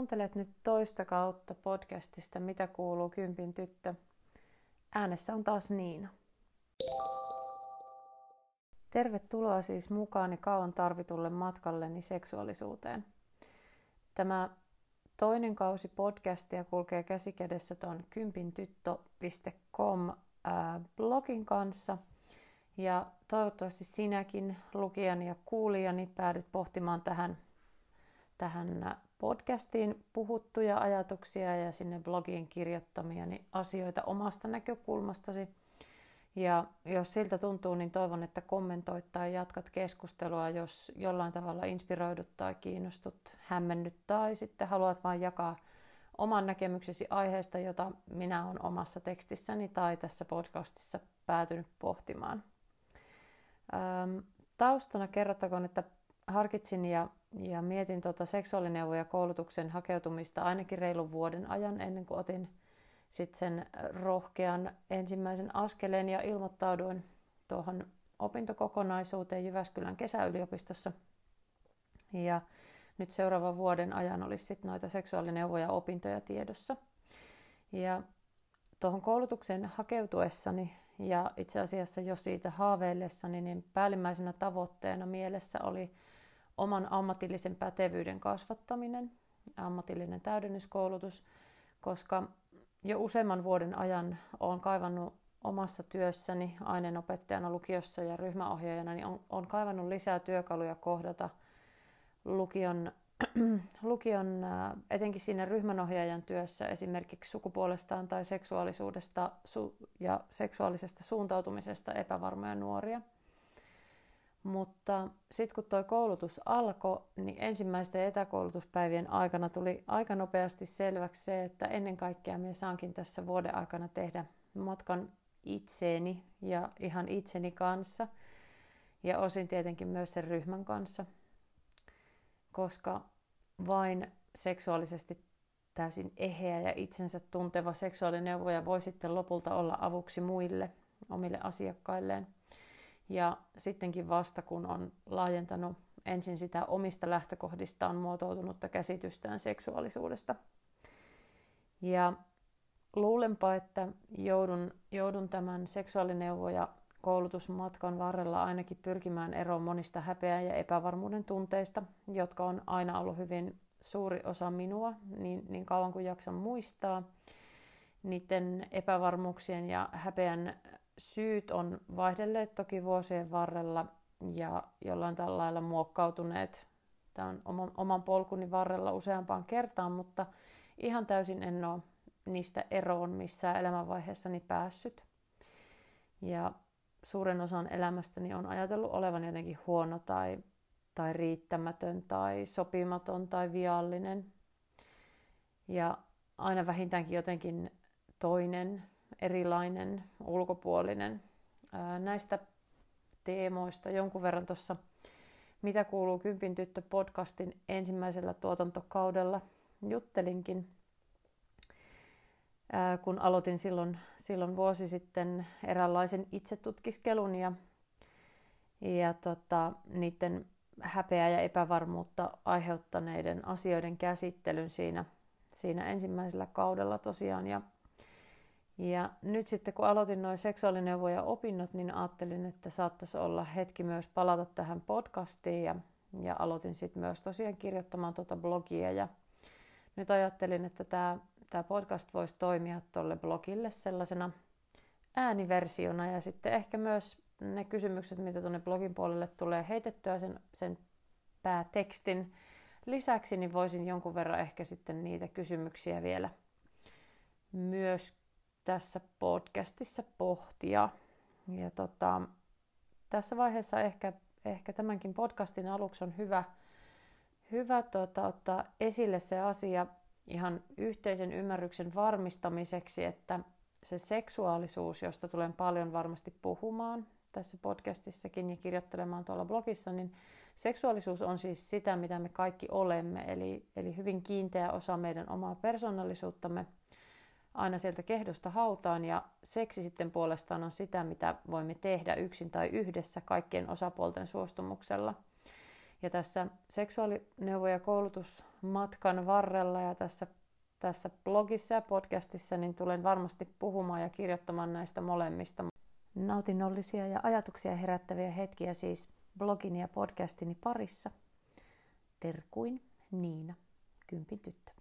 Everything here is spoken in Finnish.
Kuuntelet nyt toista kautta podcastista Mitä kuuluu kympin tyttö. Äänessä on taas Niina. Tervetuloa siis mukaani kauan tarvitulle matkalleni seksuaalisuuteen. Tämä toinen kausi podcastia kulkee käsikädessä tuon kympintyttö.com blogin kanssa. Ja toivottavasti sinäkin lukijani ja kuulijani päädyt pohtimaan tähän, tähän podcastiin puhuttuja ajatuksia ja sinne blogiin kirjoittamia asioita omasta näkökulmastasi. Ja jos siltä tuntuu, niin toivon, että kommentoit tai jatkat keskustelua, jos jollain tavalla inspiroidut tai kiinnostut, hämmennyt tai sitten haluat vain jakaa oman näkemyksesi aiheesta, jota minä olen omassa tekstissäni tai tässä podcastissa päätynyt pohtimaan. taustana kerrottakoon, että harkitsin ja ja mietin tuota seksuaalineuvoja koulutuksen hakeutumista ainakin reilun vuoden ajan ennen kuin otin sit sen rohkean ensimmäisen askeleen ja ilmoittauduin tuohon opintokokonaisuuteen Jyväskylän kesäyliopistossa. Ja nyt seuraavan vuoden ajan olisi sit noita seksuaalineuvoja opintoja tiedossa. Ja tuohon koulutukseen hakeutuessani ja itse asiassa jo siitä haaveillessani, niin päällimmäisenä tavoitteena mielessä oli oman ammatillisen pätevyyden kasvattaminen, ammatillinen täydennyskoulutus, koska jo useamman vuoden ajan olen kaivannut omassa työssäni aineenopettajana lukiossa ja ryhmäohjaajana, niin on, kaivannut lisää työkaluja kohdata lukion, lukion, etenkin siinä ryhmänohjaajan työssä esimerkiksi sukupuolestaan tai seksuaalisuudesta ja seksuaalisesta suuntautumisesta epävarmoja nuoria – mutta sitten kun tuo koulutus alkoi, niin ensimmäisten etäkoulutuspäivien aikana tuli aika nopeasti selväksi se, että ennen kaikkea minä saankin tässä vuoden aikana tehdä matkan itseeni ja ihan itseni kanssa. Ja osin tietenkin myös sen ryhmän kanssa. Koska vain seksuaalisesti täysin eheä ja itsensä tunteva seksuaalineuvoja voi sitten lopulta olla avuksi muille, omille asiakkailleen – ja sittenkin vasta kun on laajentanut ensin sitä omista lähtökohdistaan muotoutunutta käsitystään seksuaalisuudesta. Ja luulenpa, että joudun, joudun tämän seksuaalineuvoja koulutusmatkan varrella ainakin pyrkimään eroon monista häpeä- ja epävarmuuden tunteista, jotka on aina ollut hyvin suuri osa minua, niin, niin kauan kuin jaksan muistaa. Niiden epävarmuuksien ja häpeän syyt on vaihdelleet toki vuosien varrella ja jollain tällä lailla muokkautuneet tämän oman, oman polkuni varrella useampaan kertaan, mutta ihan täysin en ole niistä eroon missään elämänvaiheessani päässyt. Ja suuren osan elämästäni on ajatellut olevan jotenkin huono tai, tai riittämätön tai sopimaton tai viallinen. Ja aina vähintäänkin jotenkin toinen erilainen, ulkopuolinen. Näistä teemoista jonkun verran tuossa Mitä kuuluu Kympin tyttö podcastin ensimmäisellä tuotantokaudella juttelinkin, kun aloitin silloin, silloin vuosi sitten eräänlaisen itsetutkiskelun ja, ja tota, niiden häpeää ja epävarmuutta aiheuttaneiden asioiden käsittelyn siinä, siinä ensimmäisellä kaudella tosiaan. Ja ja nyt sitten kun aloitin noin seksuaalineuvoja opinnot, niin ajattelin, että saattaisi olla hetki myös palata tähän podcastiin ja, ja aloitin sitten myös tosiaan kirjoittamaan tuota blogia. Ja nyt ajattelin, että tämä, tämä podcast voisi toimia tuolle blogille sellaisena ääniversiona ja sitten ehkä myös ne kysymykset, mitä tuonne blogin puolelle tulee heitettyä sen, sen päätekstin lisäksi, niin voisin jonkun verran ehkä sitten niitä kysymyksiä vielä myös tässä podcastissa pohtia. Ja tota, tässä vaiheessa ehkä, ehkä tämänkin podcastin aluksi on hyvä, hyvä tota, ottaa esille se asia ihan yhteisen ymmärryksen varmistamiseksi, että se seksuaalisuus, josta tulen paljon varmasti puhumaan tässä podcastissakin ja kirjoittelemaan tuolla blogissa, niin seksuaalisuus on siis sitä, mitä me kaikki olemme, eli, eli hyvin kiinteä osa meidän omaa persoonallisuuttamme – aina sieltä kehdosta hautaan ja seksi sitten puolestaan on sitä, mitä voimme tehdä yksin tai yhdessä kaikkien osapuolten suostumuksella. Ja tässä seksuaalineuvo- ja koulutusmatkan varrella ja tässä, tässä blogissa ja podcastissa niin tulen varmasti puhumaan ja kirjoittamaan näistä molemmista. Nautinnollisia ja ajatuksia herättäviä hetkiä siis blogin ja podcastini parissa. Terkuin Niina, kympin tyttö.